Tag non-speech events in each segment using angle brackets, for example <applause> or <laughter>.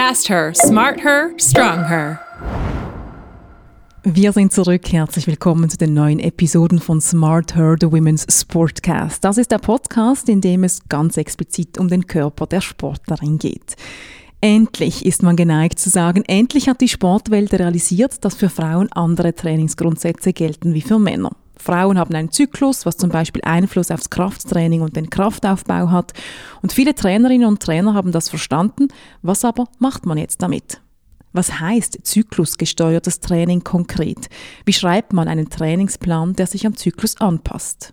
Fast Her, Smart Her, Strong Her. Wir sind zurück. Herzlich willkommen zu den neuen Episoden von Smart Her, the Women's Sportcast. Das ist der Podcast, in dem es ganz explizit um den Körper der Sportlerin geht. Endlich ist man geneigt zu sagen, endlich hat die Sportwelt realisiert, dass für Frauen andere Trainingsgrundsätze gelten wie für Männer. Frauen haben einen Zyklus, was zum Beispiel Einfluss aufs Krafttraining und den Kraftaufbau hat. Und viele Trainerinnen und Trainer haben das verstanden. Was aber macht man jetzt damit? Was heißt zyklusgesteuertes Training konkret? Wie schreibt man einen Trainingsplan, der sich am Zyklus anpasst?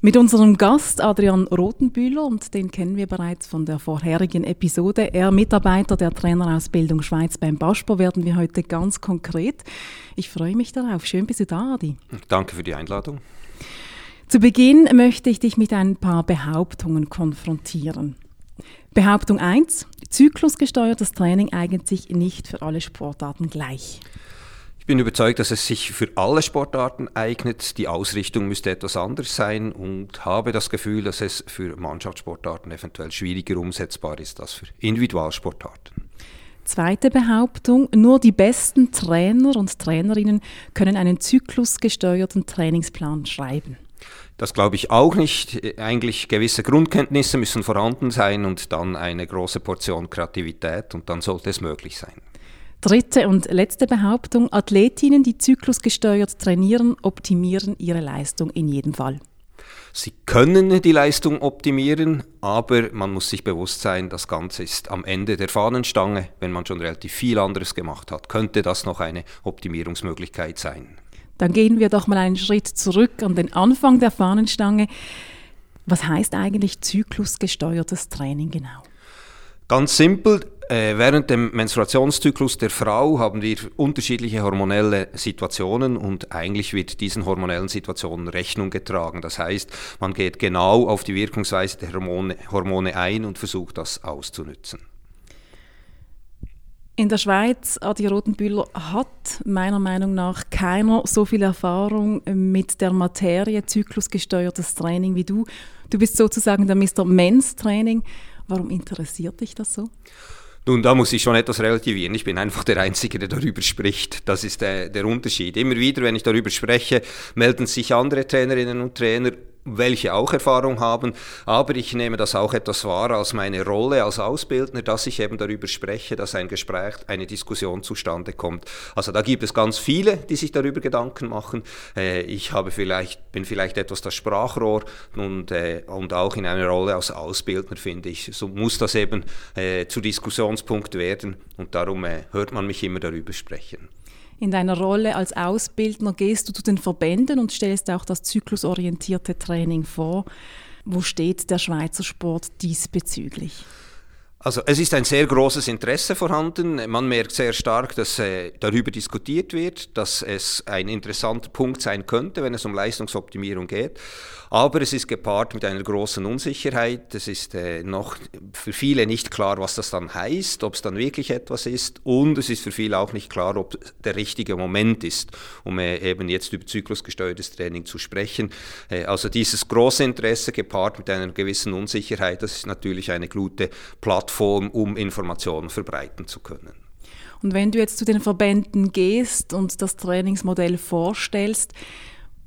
Mit unserem Gast Adrian Rotenbühler, und den kennen wir bereits von der vorherigen Episode, er Mitarbeiter der Trainerausbildung Schweiz beim Baspo, werden wir heute ganz konkret. Ich freue mich darauf. Schön bist du da, Adi. Danke für die Einladung. Zu Beginn möchte ich dich mit ein paar Behauptungen konfrontieren. Behauptung 1. Zyklusgesteuertes Training eignet sich nicht für alle Sportarten gleich bin überzeugt, dass es sich für alle Sportarten eignet. Die Ausrichtung müsste etwas anders sein und habe das Gefühl, dass es für Mannschaftssportarten eventuell schwieriger umsetzbar ist als für Individualsportarten. Zweite Behauptung, nur die besten Trainer und Trainerinnen können einen zyklusgesteuerten Trainingsplan schreiben. Das glaube ich auch nicht. Eigentlich gewisse Grundkenntnisse müssen vorhanden sein und dann eine große Portion Kreativität und dann sollte es möglich sein. Dritte und letzte Behauptung. Athletinnen, die zyklusgesteuert trainieren, optimieren ihre Leistung in jedem Fall. Sie können die Leistung optimieren, aber man muss sich bewusst sein, das Ganze ist am Ende der Fahnenstange. Wenn man schon relativ viel anderes gemacht hat, könnte das noch eine Optimierungsmöglichkeit sein. Dann gehen wir doch mal einen Schritt zurück an den Anfang der Fahnenstange. Was heißt eigentlich zyklusgesteuertes Training genau? Ganz simpel, während dem Menstruationszyklus der Frau haben wir unterschiedliche hormonelle Situationen und eigentlich wird diesen hormonellen Situationen Rechnung getragen. Das heißt, man geht genau auf die Wirkungsweise der Hormone, Hormone ein und versucht das auszunützen. In der Schweiz, Adi Rotenbühler, hat meiner Meinung nach keiner so viel Erfahrung mit der Materie zyklusgesteuertes Training wie du. Du bist sozusagen der Mr. Men's Training. Warum interessiert dich das so? Nun, da muss ich schon etwas relativieren. Ich bin einfach der Einzige, der darüber spricht. Das ist der, der Unterschied. Immer wieder, wenn ich darüber spreche, melden sich andere Trainerinnen und Trainer welche auch Erfahrung haben, aber ich nehme das auch etwas wahr als meine Rolle als Ausbildner, dass ich eben darüber spreche, dass ein Gespräch, eine Diskussion zustande kommt. Also da gibt es ganz viele, die sich darüber Gedanken machen. Äh, ich habe vielleicht, bin vielleicht etwas das Sprachrohr und, äh, und auch in einer Rolle als Ausbildner finde ich, so muss das eben äh, zu Diskussionspunkt werden und darum hört man mich immer darüber sprechen. In deiner Rolle als Ausbildner gehst du zu den Verbänden und stellst auch das zyklusorientierte Training vor. Wo steht der Schweizer Sport diesbezüglich? Also es ist ein sehr großes Interesse vorhanden. Man merkt sehr stark, dass äh, darüber diskutiert wird, dass es ein interessanter Punkt sein könnte, wenn es um Leistungsoptimierung geht. Aber es ist gepaart mit einer großen Unsicherheit. Es ist äh, noch für viele nicht klar, was das dann heißt, ob es dann wirklich etwas ist. Und es ist für viele auch nicht klar, ob der richtige Moment ist, um äh, eben jetzt über zyklusgesteuertes Training zu sprechen. Äh, also dieses große Interesse gepaart mit einer gewissen Unsicherheit, das ist natürlich eine gute Plattform, um Informationen verbreiten zu können. Und wenn du jetzt zu den Verbänden gehst und das Trainingsmodell vorstellst,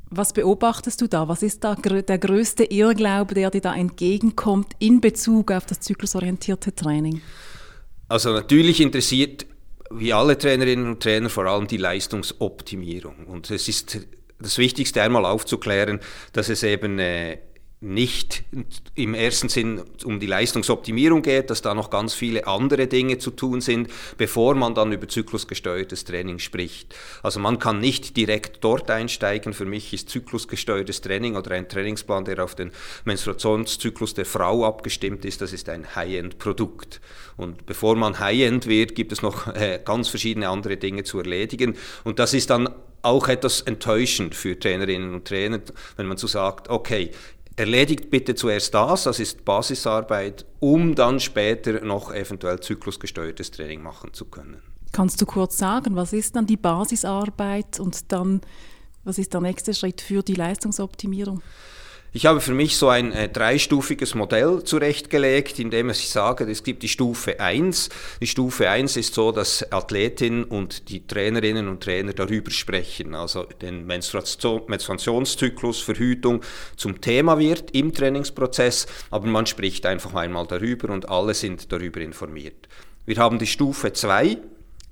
was beobachtest du da? Was ist da der größte Irrglaube, der dir da entgegenkommt in Bezug auf das zyklusorientierte Training? Also natürlich interessiert wie alle Trainerinnen und Trainer vor allem die Leistungsoptimierung. Und es ist das Wichtigste einmal aufzuklären, dass es eben äh, nicht im ersten Sinn um die Leistungsoptimierung geht, dass da noch ganz viele andere Dinge zu tun sind, bevor man dann über zyklusgesteuertes Training spricht. Also man kann nicht direkt dort einsteigen. Für mich ist zyklusgesteuertes Training oder ein Trainingsplan, der auf den Menstruationszyklus der Frau abgestimmt ist, das ist ein High-End-Produkt. Und bevor man High-End wird, gibt es noch äh, ganz verschiedene andere Dinge zu erledigen. Und das ist dann auch etwas enttäuschend für Trainerinnen und Trainer, wenn man so sagt, okay, erledigt bitte zuerst das, das ist Basisarbeit, um dann später noch eventuell zyklusgesteuertes Training machen zu können. Kannst du kurz sagen, was ist dann die Basisarbeit und dann was ist der nächste Schritt für die Leistungsoptimierung? Ich habe für mich so ein äh, dreistufiges Modell zurechtgelegt, indem ich sage, es gibt die Stufe 1. Die Stufe 1 ist so, dass Athletinnen und die Trainerinnen und Trainer darüber sprechen, also den Menstruation, Menstruationszyklus, Verhütung zum Thema wird im Trainingsprozess, aber man spricht einfach einmal darüber und alle sind darüber informiert. Wir haben die Stufe 2,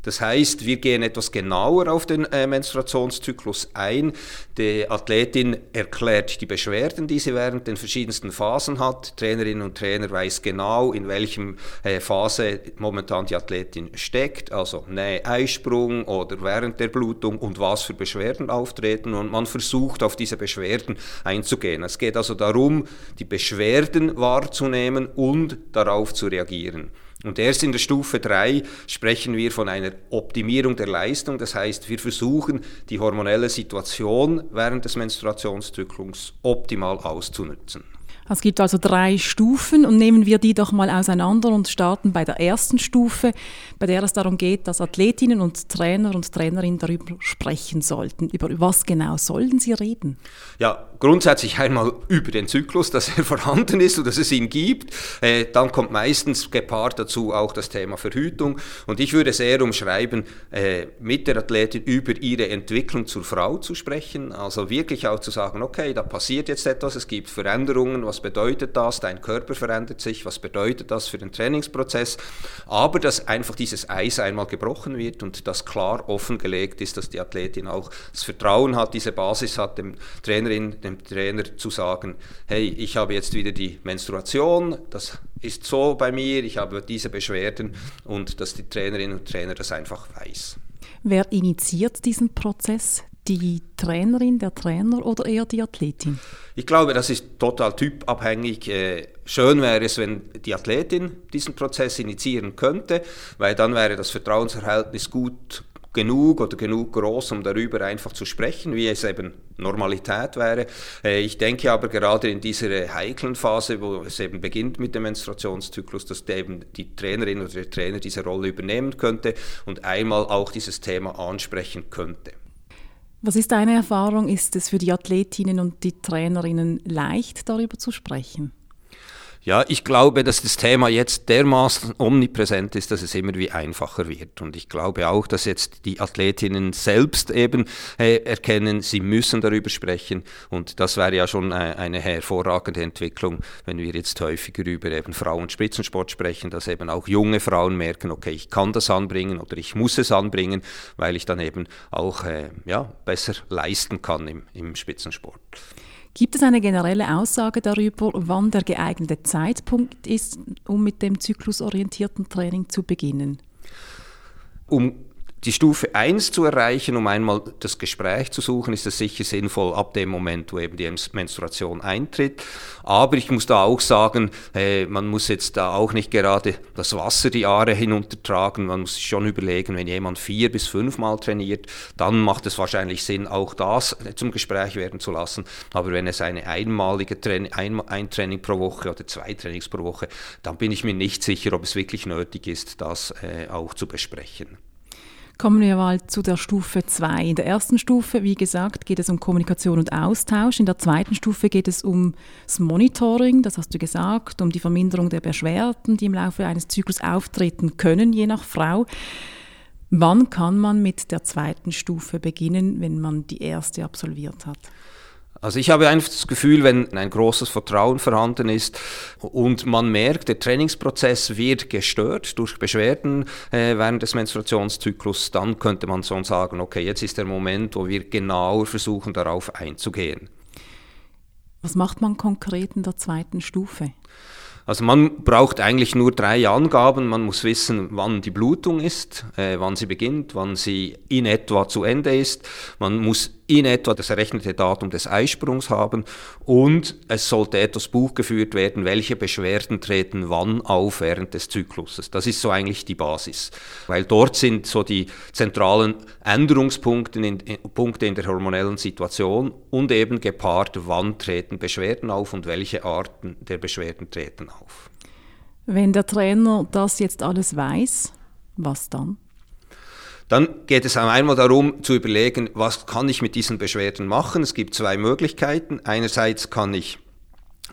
das heißt, wir gehen etwas genauer auf den äh, Menstruationszyklus ein. Die Athletin erklärt die Beschwerden, die sie während den verschiedensten Phasen hat. Trainerinnen und Trainer weiß genau, in welchem äh, Phase momentan die Athletin steckt, also Nähe, Eisprung oder während der Blutung und was für Beschwerden auftreten. Und man versucht auf diese Beschwerden einzugehen. Es geht also darum, die Beschwerden wahrzunehmen und darauf zu reagieren. Und erst in der Stufe 3 sprechen wir von einer Optimierung der Leistung. Das heißt, wir versuchen, die hormonelle Situation während des Menstruationszyklus optimal auszunutzen. Es gibt also drei Stufen und nehmen wir die doch mal auseinander und starten bei der ersten Stufe, bei der es darum geht, dass Athletinnen und Trainer und Trainerinnen darüber sprechen sollten. Über was genau sollen sie reden? Ja, grundsätzlich einmal über den Zyklus, dass er <laughs> vorhanden ist und dass es ihn gibt. Äh, dann kommt meistens gepaart dazu auch das Thema Verhütung. Und ich würde sehr umschreiben, äh, mit der Athletin über ihre Entwicklung zur Frau zu sprechen. Also wirklich auch zu sagen, okay, da passiert jetzt etwas, es gibt Veränderungen, was bedeutet das? Dein Körper verändert sich, was bedeutet das für den Trainingsprozess? Aber dass einfach dieses Eis einmal gebrochen wird und das klar offengelegt ist, dass die Athletin auch das Vertrauen hat, diese Basis hat, dem Trainerin, dem Trainer zu sagen, hey, ich habe jetzt wieder die Menstruation, das ist so bei mir, ich habe diese Beschwerden und dass die Trainerin und Trainer das einfach weiß. Wer initiiert diesen Prozess? Die Trainerin, der Trainer oder eher die Athletin? Ich glaube, das ist total typabhängig. Äh, schön wäre es, wenn die Athletin diesen Prozess initiieren könnte, weil dann wäre das Vertrauensverhältnis gut genug oder genug groß, um darüber einfach zu sprechen, wie es eben Normalität wäre. Äh, ich denke aber gerade in dieser heiklen Phase, wo es eben beginnt mit dem Menstruationszyklus, dass eben die Trainerin oder der Trainer diese Rolle übernehmen könnte und einmal auch dieses Thema ansprechen könnte. Was ist deine Erfahrung? Ist es für die Athletinnen und die Trainerinnen leicht, darüber zu sprechen? Ja, ich glaube, dass das Thema jetzt dermaßen omnipräsent ist, dass es immer wie einfacher wird. Und ich glaube auch, dass jetzt die Athletinnen selbst eben äh, erkennen, sie müssen darüber sprechen. Und das wäre ja schon äh, eine hervorragende Entwicklung, wenn wir jetzt häufiger über eben Frauenspitzensport sprechen, dass eben auch junge Frauen merken, okay, ich kann das anbringen oder ich muss es anbringen, weil ich dann eben auch äh, ja, besser leisten kann im, im Spitzensport. Gibt es eine generelle Aussage darüber, wann der geeignete Zeitpunkt ist, um mit dem zyklusorientierten Training zu beginnen? Um die Stufe 1 zu erreichen, um einmal das Gespräch zu suchen, ist es sicher sinnvoll ab dem Moment, wo eben die Menstruation eintritt. Aber ich muss da auch sagen, äh, man muss jetzt da auch nicht gerade das Wasser die Jahre hinuntertragen. Man muss sich schon überlegen, wenn jemand vier bis fünfmal trainiert, dann macht es wahrscheinlich Sinn, auch das zum Gespräch werden zu lassen. Aber wenn es eine einmalige Training, ein, ein Training pro Woche oder zwei Trainings pro Woche, dann bin ich mir nicht sicher, ob es wirklich nötig ist, das äh, auch zu besprechen. Kommen wir mal zu der Stufe 2. In der ersten Stufe, wie gesagt, geht es um Kommunikation und Austausch. In der zweiten Stufe geht es um das Monitoring, das hast du gesagt, um die Verminderung der Beschwerden, die im Laufe eines Zyklus auftreten können, je nach Frau. Wann kann man mit der zweiten Stufe beginnen, wenn man die erste absolviert hat? Also ich habe einfach das Gefühl, wenn ein großes Vertrauen vorhanden ist und man merkt, der Trainingsprozess wird gestört durch Beschwerden äh, während des Menstruationszyklus, dann könnte man schon sagen, okay, jetzt ist der Moment, wo wir genauer versuchen, darauf einzugehen. Was macht man konkret in der zweiten Stufe? Also man braucht eigentlich nur drei Angaben. Man muss wissen, wann die Blutung ist, äh, wann sie beginnt, wann sie in etwa zu Ende ist. Man muss in etwa das errechnete Datum des Eisprungs haben und es sollte etwas Buch geführt werden, welche Beschwerden treten wann auf während des Zykluses. Das ist so eigentlich die Basis, weil dort sind so die zentralen Änderungspunkte in, Punkte in der hormonellen Situation und eben gepaart, wann treten Beschwerden auf und welche Arten der Beschwerden treten auf. Wenn der Trainer das jetzt alles weiß, was dann? Dann geht es einmal darum zu überlegen, was kann ich mit diesen Beschwerden machen. Es gibt zwei Möglichkeiten. Einerseits kann ich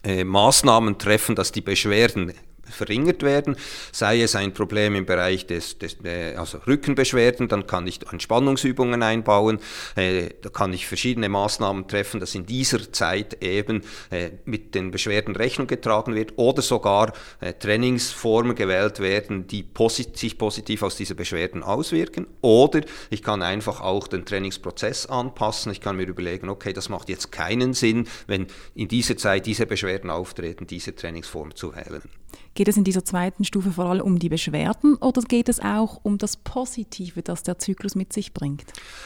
äh, Maßnahmen treffen, dass die Beschwerden verringert werden, sei es ein Problem im Bereich des, des äh, also Rückenbeschwerden, dann kann ich Entspannungsübungen einbauen, äh, da kann ich verschiedene Maßnahmen treffen, dass in dieser Zeit eben äh, mit den Beschwerden Rechnung getragen wird oder sogar äh, Trainingsformen gewählt werden, die posit sich positiv aus dieser Beschwerden auswirken. Oder ich kann einfach auch den Trainingsprozess anpassen, ich kann mir überlegen, okay, das macht jetzt keinen Sinn, wenn in dieser Zeit diese Beschwerden auftreten, diese Trainingsform zu wählen. Geht es in dieser zweiten Stufe vor allem um die Beschwerden oder geht es auch um das Positive, das der Zyklus mit sich bringt?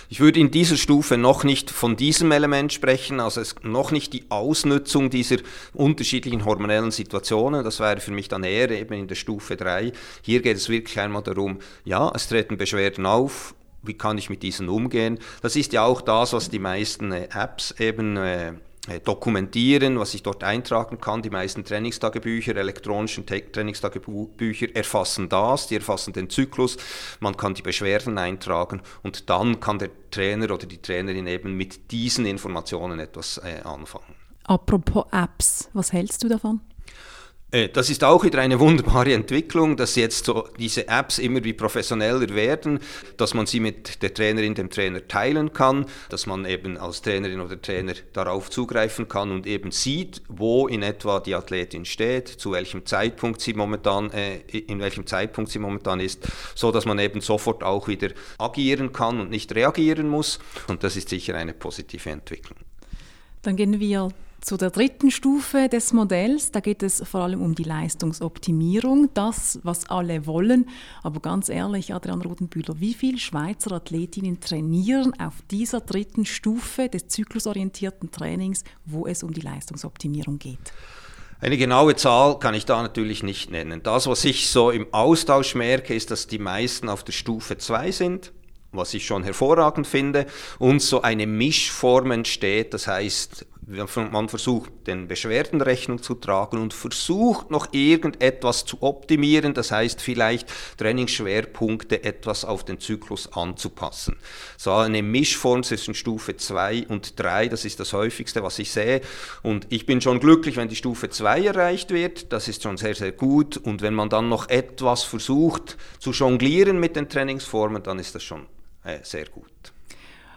Ich würde in dieser Stufe noch nicht von diesem Element sprechen, also noch nicht die Ausnutzung dieser unterschiedlichen hormonellen Situationen. Das wäre für mich dann eher eben in der Stufe 3. Hier geht es wirklich einmal darum, ja, es treten Beschwerden auf, wie kann ich mit diesen umgehen? Das ist ja auch das, was die meisten äh, Apps eben äh, dokumentieren, was ich dort eintragen kann. Die meisten Trainingstagebücher, elektronischen Trainingstagebücher erfassen das, die erfassen den Zyklus, man kann die Beschwerden eintragen und dann kann der Trainer oder die Trainerin eben mit diesen Informationen etwas äh, anfangen. Apropos Apps, was hältst du davon? Äh, das ist auch wieder eine wunderbare Entwicklung, dass jetzt so diese Apps immer wie professioneller werden, dass man sie mit der Trainerin, dem Trainer teilen kann, dass man eben als Trainerin oder Trainer darauf zugreifen kann und eben sieht, wo in etwa die Athletin steht, zu welchem Zeitpunkt sie momentan, äh, in welchem Zeitpunkt sie momentan ist, so dass man eben sofort auch wieder agieren kann und nicht reagieren muss. Und das ist sicher eine positive Entwicklung. Dann gehen wir zu der dritten Stufe des Modells, da geht es vor allem um die Leistungsoptimierung, das, was alle wollen. Aber ganz ehrlich, Adrian Rodenbühler, wie viele Schweizer Athletinnen trainieren auf dieser dritten Stufe des zyklusorientierten Trainings, wo es um die Leistungsoptimierung geht? Eine genaue Zahl kann ich da natürlich nicht nennen. Das, was ich so im Austausch merke, ist, dass die meisten auf der Stufe 2 sind was ich schon hervorragend finde, und so eine Mischform entsteht, das heißt, man versucht, den Beschwerden Rechnung zu tragen und versucht noch irgendetwas zu optimieren, das heißt vielleicht Trainingsschwerpunkte etwas auf den Zyklus anzupassen. So eine Mischform zwischen Stufe 2 und 3, das ist das häufigste, was ich sehe. Und ich bin schon glücklich, wenn die Stufe 2 erreicht wird, das ist schon sehr, sehr gut. Und wenn man dann noch etwas versucht zu jonglieren mit den Trainingsformen, dann ist das schon äh, sehr gut.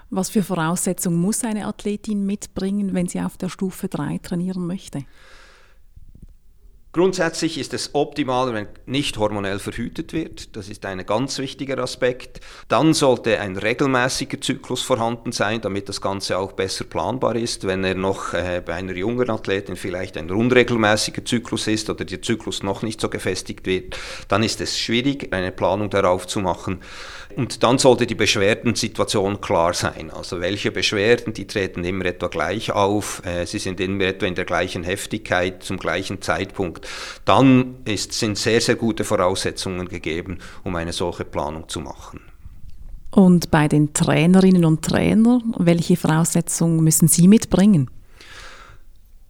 Was für Voraussetzungen muss eine Athletin mitbringen, wenn sie auf der Stufe 3 trainieren möchte? Grundsätzlich ist es optimal, wenn nicht hormonell verhütet wird. Das ist ein ganz wichtiger Aspekt. Dann sollte ein regelmäßiger Zyklus vorhanden sein, damit das Ganze auch besser planbar ist. Wenn er noch äh, bei einer jungen Athletin vielleicht ein unregelmäßiger Zyklus ist oder der Zyklus noch nicht so gefestigt wird, dann ist es schwierig, eine Planung darauf zu machen. Und dann sollte die Beschwerdensituation klar sein. Also welche Beschwerden, die treten immer etwa gleich auf, äh, sie sind immer etwa in der gleichen Heftigkeit, zum gleichen Zeitpunkt. Dann ist, sind sehr, sehr gute Voraussetzungen gegeben, um eine solche Planung zu machen. Und bei den Trainerinnen und Trainern, welche Voraussetzungen müssen Sie mitbringen?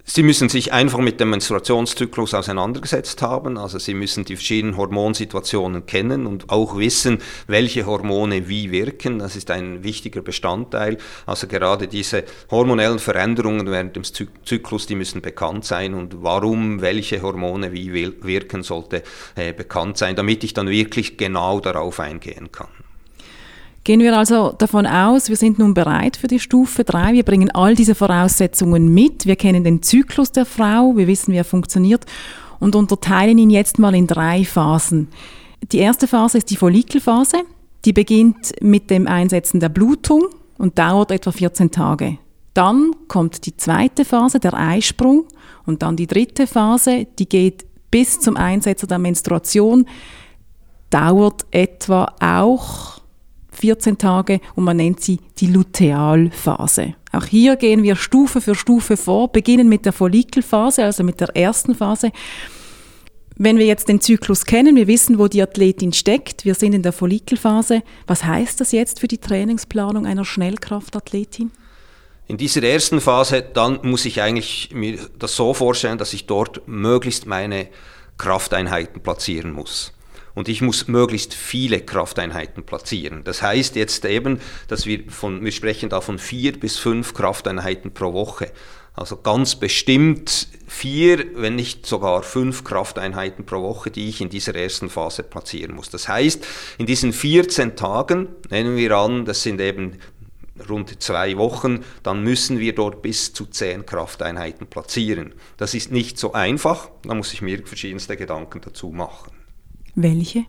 Sie müssen sich einfach mit dem Menstruationszyklus auseinandergesetzt haben. Also Sie müssen die verschiedenen Hormonsituationen kennen und auch wissen, welche Hormone wie wirken. Das ist ein wichtiger Bestandteil. Also gerade diese hormonellen Veränderungen während des Zyklus, die müssen bekannt sein und warum welche Hormone wie wirken, sollte äh, bekannt sein, damit ich dann wirklich genau darauf eingehen kann. Gehen wir also davon aus, wir sind nun bereit für die Stufe 3. Wir bringen all diese Voraussetzungen mit. Wir kennen den Zyklus der Frau, wir wissen, wie er funktioniert und unterteilen ihn jetzt mal in drei Phasen. Die erste Phase ist die Follikelphase. Die beginnt mit dem Einsetzen der Blutung und dauert etwa 14 Tage. Dann kommt die zweite Phase, der Eisprung, und dann die dritte Phase, die geht bis zum Einsetzen der Menstruation, dauert etwa auch 14 Tage und man nennt sie die Lutealphase. Auch hier gehen wir Stufe für Stufe vor, beginnen mit der Follikelphase, also mit der ersten Phase. Wenn wir jetzt den Zyklus kennen, wir wissen, wo die Athletin steckt, wir sind in der Follikelphase, was heißt das jetzt für die Trainingsplanung einer Schnellkraftathletin? In dieser ersten Phase, dann muss ich eigentlich mir das so vorstellen, dass ich dort möglichst meine Krafteinheiten platzieren muss und ich muss möglichst viele Krafteinheiten platzieren. Das heißt jetzt eben, dass wir von, wir sprechen da von vier bis fünf Krafteinheiten pro Woche. Also ganz bestimmt vier, wenn nicht sogar fünf Krafteinheiten pro Woche, die ich in dieser ersten Phase platzieren muss. Das heißt, in diesen 14 Tagen, nehmen wir an, das sind eben rund zwei Wochen, dann müssen wir dort bis zu zehn Krafteinheiten platzieren. Das ist nicht so einfach, da muss ich mir verschiedenste Gedanken dazu machen. Welche?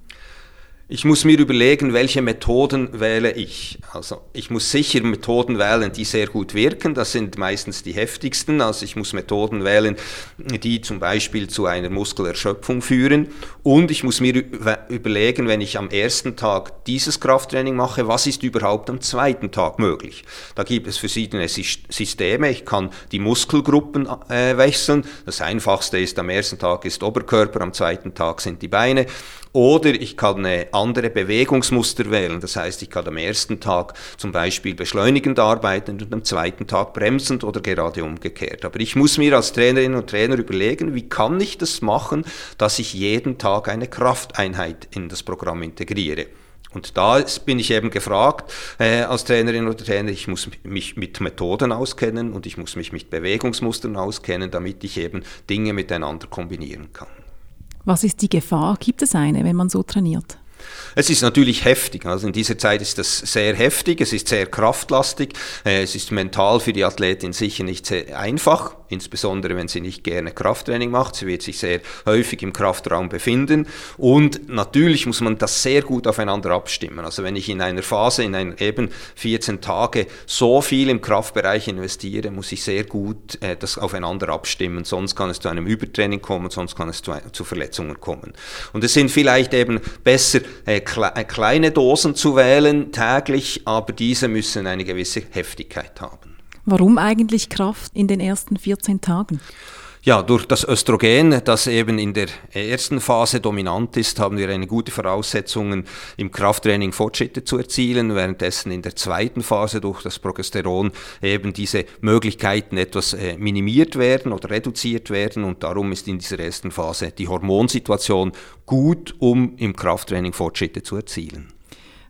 Ich muss mir überlegen, welche Methoden wähle ich. Also ich muss sicher Methoden wählen, die sehr gut wirken. Das sind meistens die heftigsten. Also ich muss Methoden wählen, die zum Beispiel zu einer Muskelerschöpfung führen. Und ich muss mir überlegen, wenn ich am ersten Tag dieses Krafttraining mache, was ist überhaupt am zweiten Tag möglich. Da gibt es verschiedene Systeme. Ich kann die Muskelgruppen äh, wechseln. Das einfachste ist am ersten Tag ist Oberkörper, am zweiten Tag sind die Beine. Oder ich kann andere Bewegungsmuster wählen. Das heißt, ich kann am ersten Tag zum Beispiel beschleunigend arbeiten und am zweiten Tag bremsend oder gerade umgekehrt. Aber ich muss mir als Trainerin und Trainer überlegen, wie kann ich das machen, dass ich jeden Tag eine Krafteinheit in das Programm integriere. Und da bin ich eben gefragt äh, als Trainerin oder Trainer, ich muss mich mit Methoden auskennen und ich muss mich mit Bewegungsmustern auskennen, damit ich eben Dinge miteinander kombinieren kann. Was ist die Gefahr? Gibt es eine, wenn man so trainiert? Es ist natürlich heftig. Also in dieser Zeit ist das sehr heftig, es ist sehr kraftlastig, äh, es ist mental für die Athletin sicher nicht sehr einfach, insbesondere wenn sie nicht gerne Krafttraining macht. Sie wird sich sehr häufig im Kraftraum befinden und natürlich muss man das sehr gut aufeinander abstimmen. Also wenn ich in einer Phase, in einer eben 14 Tage so viel im Kraftbereich investiere, muss ich sehr gut äh, das aufeinander abstimmen, sonst kann es zu einem Übertraining kommen, sonst kann es zu, zu Verletzungen kommen. Und es sind vielleicht eben besser äh, äh, kleine Dosen zu wählen täglich, aber diese müssen eine gewisse Heftigkeit haben. Warum eigentlich Kraft in den ersten 14 Tagen? Ja, durch das Östrogen, das eben in der ersten Phase dominant ist, haben wir eine gute Voraussetzung, im Krafttraining Fortschritte zu erzielen, währenddessen in der zweiten Phase durch das Progesteron eben diese Möglichkeiten etwas äh, minimiert werden oder reduziert werden und darum ist in dieser ersten Phase die Hormonsituation gut, um im Krafttraining Fortschritte zu erzielen.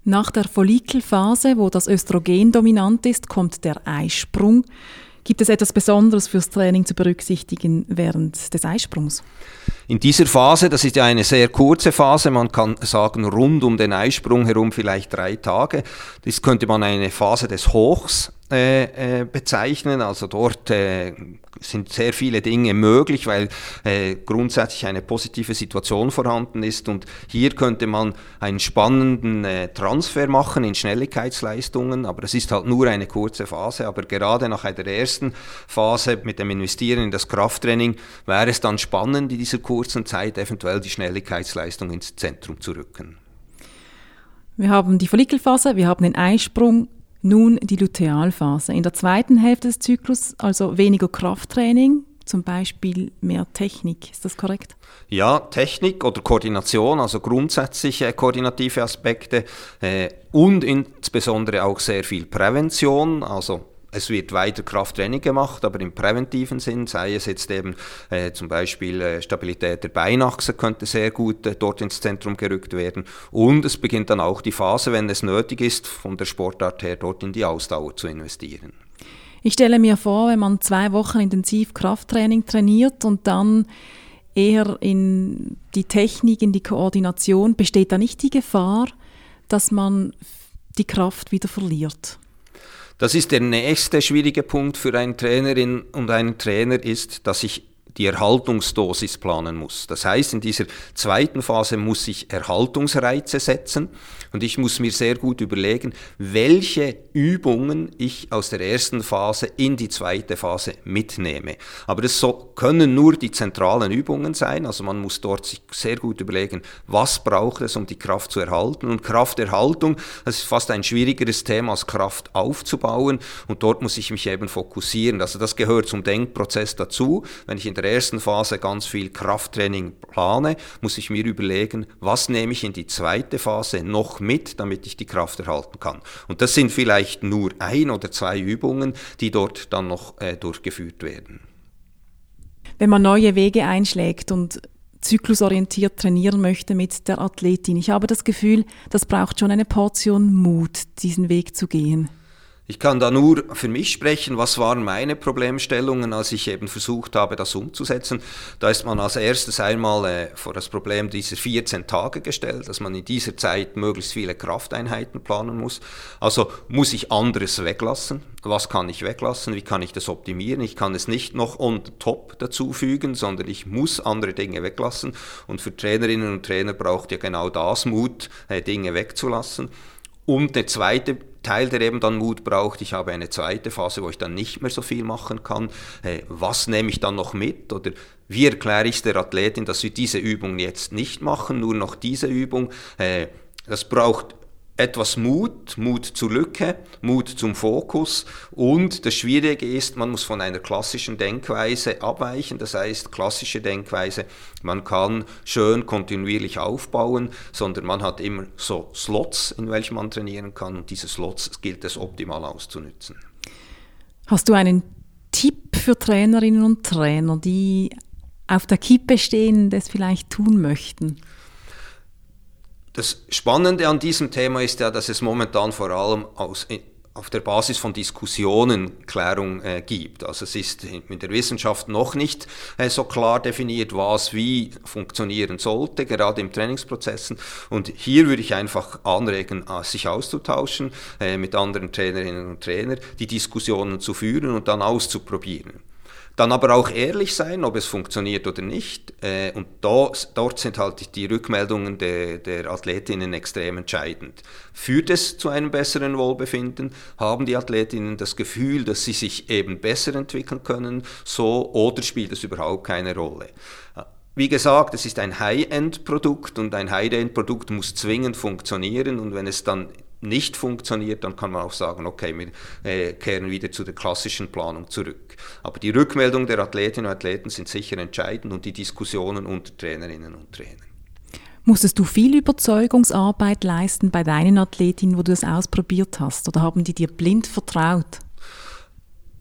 Nach der Follikelphase, wo das Östrogen dominant ist, kommt der Eisprung. Gibt es etwas Besonderes fürs Training zu berücksichtigen während des Eisprungs? In dieser Phase, das ist ja eine sehr kurze Phase, man kann sagen rund um den Eisprung herum vielleicht drei Tage, das könnte man eine Phase des Hochs äh, äh, bezeichnen. Also dort äh, sind sehr viele Dinge möglich, weil äh, grundsätzlich eine positive Situation vorhanden ist. Und hier könnte man einen spannenden äh, Transfer machen in Schnelligkeitsleistungen, aber es ist halt nur eine kurze Phase. Aber gerade nach der ersten Phase mit dem Investieren in das Krafttraining wäre es dann spannend, in dieser kurzen Zeit eventuell die Schnelligkeitsleistung ins Zentrum zu rücken. Wir haben die Follikelphase, wir haben den Eisprung, nun die Lutealphase. In der zweiten Hälfte des Zyklus also weniger Krafttraining, zum Beispiel mehr Technik. Ist das korrekt? Ja, Technik oder Koordination, also grundsätzliche koordinative Aspekte äh, und insbesondere auch sehr viel Prävention, also es wird weiter Krafttraining gemacht, aber im präventiven Sinn, sei es jetzt eben äh, zum Beispiel äh, Stabilität der Beinachse könnte sehr gut äh, dort ins Zentrum gerückt werden. Und es beginnt dann auch die Phase, wenn es nötig ist, von der Sportart her dort in die Ausdauer zu investieren. Ich stelle mir vor, wenn man zwei Wochen intensiv Krafttraining trainiert und dann eher in die Technik, in die Koordination, besteht da nicht die Gefahr, dass man die Kraft wieder verliert? Das ist der nächste schwierige Punkt für eine Trainerin und einen Trainer ist, dass ich die Erhaltungsdosis planen muss. Das heißt, in dieser zweiten Phase muss ich Erhaltungsreize setzen und ich muss mir sehr gut überlegen, welche Übungen ich aus der ersten Phase in die zweite Phase mitnehme. Aber das so, können nur die zentralen Übungen sein, also man muss dort sich sehr gut überlegen, was braucht es, um die Kraft zu erhalten. Und Krafterhaltung, das ist fast ein schwierigeres Thema als Kraft aufzubauen und dort muss ich mich eben fokussieren. Also das gehört zum Denkprozess dazu. Wenn ich in der der ersten Phase ganz viel Krafttraining plane, muss ich mir überlegen, was nehme ich in die zweite Phase noch mit, damit ich die Kraft erhalten kann. Und das sind vielleicht nur ein oder zwei Übungen, die dort dann noch äh, durchgeführt werden. Wenn man neue Wege einschlägt und zyklusorientiert trainieren möchte mit der Athletin. Ich habe das Gefühl, das braucht schon eine Portion Mut, diesen Weg zu gehen. Ich kann da nur für mich sprechen, was waren meine Problemstellungen, als ich eben versucht habe, das umzusetzen. Da ist man als erstes einmal äh, vor das Problem dieser 14 Tage gestellt, dass man in dieser Zeit möglichst viele Krafteinheiten planen muss. Also muss ich anderes weglassen. Was kann ich weglassen? Wie kann ich das optimieren? Ich kann es nicht noch on top dazufügen, sondern ich muss andere Dinge weglassen. Und für Trainerinnen und Trainer braucht ja genau das Mut, äh, Dinge wegzulassen. Und der zweite Teil, der eben dann Mut braucht, ich habe eine zweite Phase, wo ich dann nicht mehr so viel machen kann. Äh, was nehme ich dann noch mit? Oder wie erkläre ich der Athletin, dass wir diese Übung jetzt nicht machen, nur noch diese Übung? Äh, das braucht etwas Mut, Mut zur Lücke, Mut zum Fokus und das Schwierige ist, man muss von einer klassischen Denkweise abweichen, das heißt klassische Denkweise, man kann schön kontinuierlich aufbauen, sondern man hat immer so Slots, in welchen man trainieren kann und diese Slots gilt es optimal auszunützen. Hast du einen Tipp für Trainerinnen und Trainer, die auf der Kippe stehen, das vielleicht tun möchten? Das Spannende an diesem Thema ist ja, dass es momentan vor allem aus, auf der Basis von Diskussionen Klärung äh, gibt. Also es ist in der Wissenschaft noch nicht äh, so klar definiert, was wie funktionieren sollte, gerade im Trainingsprozessen. Und hier würde ich einfach anregen, äh, sich auszutauschen äh, mit anderen Trainerinnen und Trainern, die Diskussionen zu führen und dann auszuprobieren. Dann aber auch ehrlich sein, ob es funktioniert oder nicht. Äh, und da, dort sind halt die Rückmeldungen der, der Athletinnen extrem entscheidend. Führt es zu einem besseren Wohlbefinden? Haben die Athletinnen das Gefühl, dass sie sich eben besser entwickeln können? So oder spielt es überhaupt keine Rolle? Wie gesagt, es ist ein High-End-Produkt und ein High-End-Produkt muss zwingend funktionieren und wenn es dann nicht funktioniert, dann kann man auch sagen, okay, wir äh, kehren wieder zu der klassischen Planung zurück. Aber die Rückmeldung der Athletinnen und Athleten sind sicher entscheidend und die Diskussionen unter Trainerinnen und Trainern. Musstest du viel Überzeugungsarbeit leisten bei deinen Athletinnen, wo du das ausprobiert hast? Oder haben die dir blind vertraut?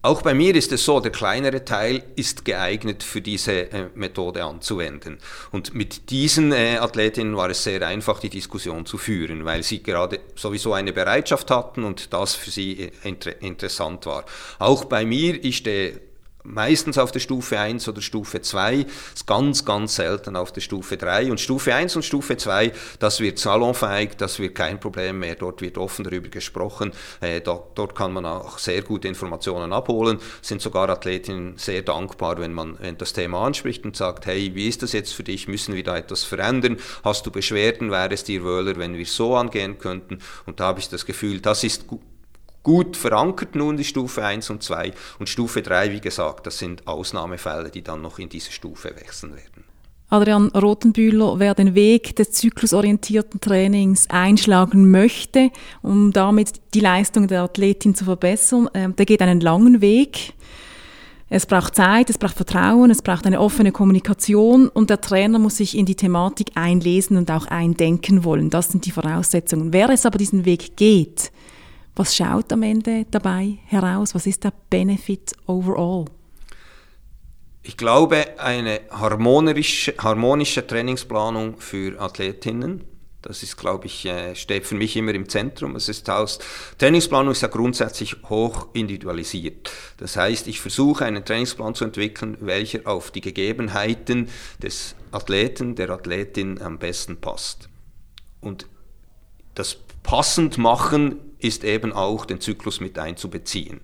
Auch bei mir ist es so, der kleinere Teil ist geeignet für diese äh, Methode anzuwenden. Und mit diesen äh, Athletinnen war es sehr einfach, die Diskussion zu führen, weil sie gerade sowieso eine Bereitschaft hatten und das für sie äh, inter interessant war. Auch bei mir, ich stehe meistens auf der Stufe 1 oder Stufe 2, ist ganz, ganz selten auf der Stufe 3. Und Stufe 1 und Stufe 2, das wird salonfähig, das wird kein Problem mehr, dort wird offen darüber gesprochen, äh, dort, dort kann man auch sehr gute Informationen abholen, sind sogar Athletinnen sehr dankbar, wenn man wenn das Thema anspricht und sagt, hey, wie ist das jetzt für dich, müssen wir da etwas verändern, hast du Beschwerden, wäre es dir wohler, wenn wir so angehen könnten? Und da habe ich das Gefühl, das ist gut gut verankert nun die Stufe 1 und 2 und Stufe 3, wie gesagt, das sind Ausnahmefälle, die dann noch in diese Stufe wechseln werden. Adrian Rothenbühler, wer den Weg des zyklusorientierten Trainings einschlagen möchte, um damit die Leistung der Athletin zu verbessern, äh, der geht einen langen Weg. Es braucht Zeit, es braucht Vertrauen, es braucht eine offene Kommunikation und der Trainer muss sich in die Thematik einlesen und auch eindenken wollen. Das sind die Voraussetzungen. Wer es aber diesen Weg geht, was schaut am Ende dabei heraus? Was ist der Benefit overall? Ich glaube, eine harmonische, harmonische Trainingsplanung für Athletinnen. Das ist, glaube ich, äh, steht für mich immer im Zentrum. Es ist aus, Trainingsplanung ist ja grundsätzlich hoch individualisiert. Das heißt, ich versuche einen Trainingsplan zu entwickeln, welcher auf die Gegebenheiten des Athleten, der Athletin am besten passt. Und das passend machen ist eben auch den Zyklus mit einzubeziehen.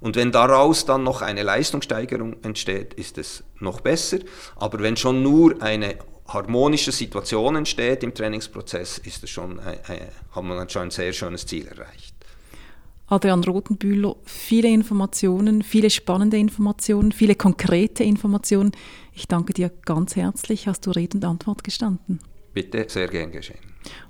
Und wenn daraus dann noch eine Leistungssteigerung entsteht, ist es noch besser. Aber wenn schon nur eine harmonische Situation entsteht im Trainingsprozess, ist es schon, äh, äh hat man schon ein sehr schönes Ziel erreicht. Adrian Rotenbühler, viele Informationen, viele spannende Informationen, viele konkrete Informationen. Ich danke dir ganz herzlich. Hast du Rede und Antwort gestanden? Bitte, sehr gern geschehen.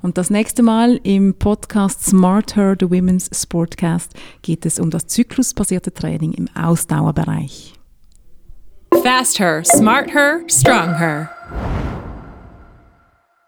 Und das nächste Mal im Podcast Smart Her, the Women's Sportcast, geht es um das zyklusbasierte Training im Ausdauerbereich. Fast Her, Smart Her, Strong Her.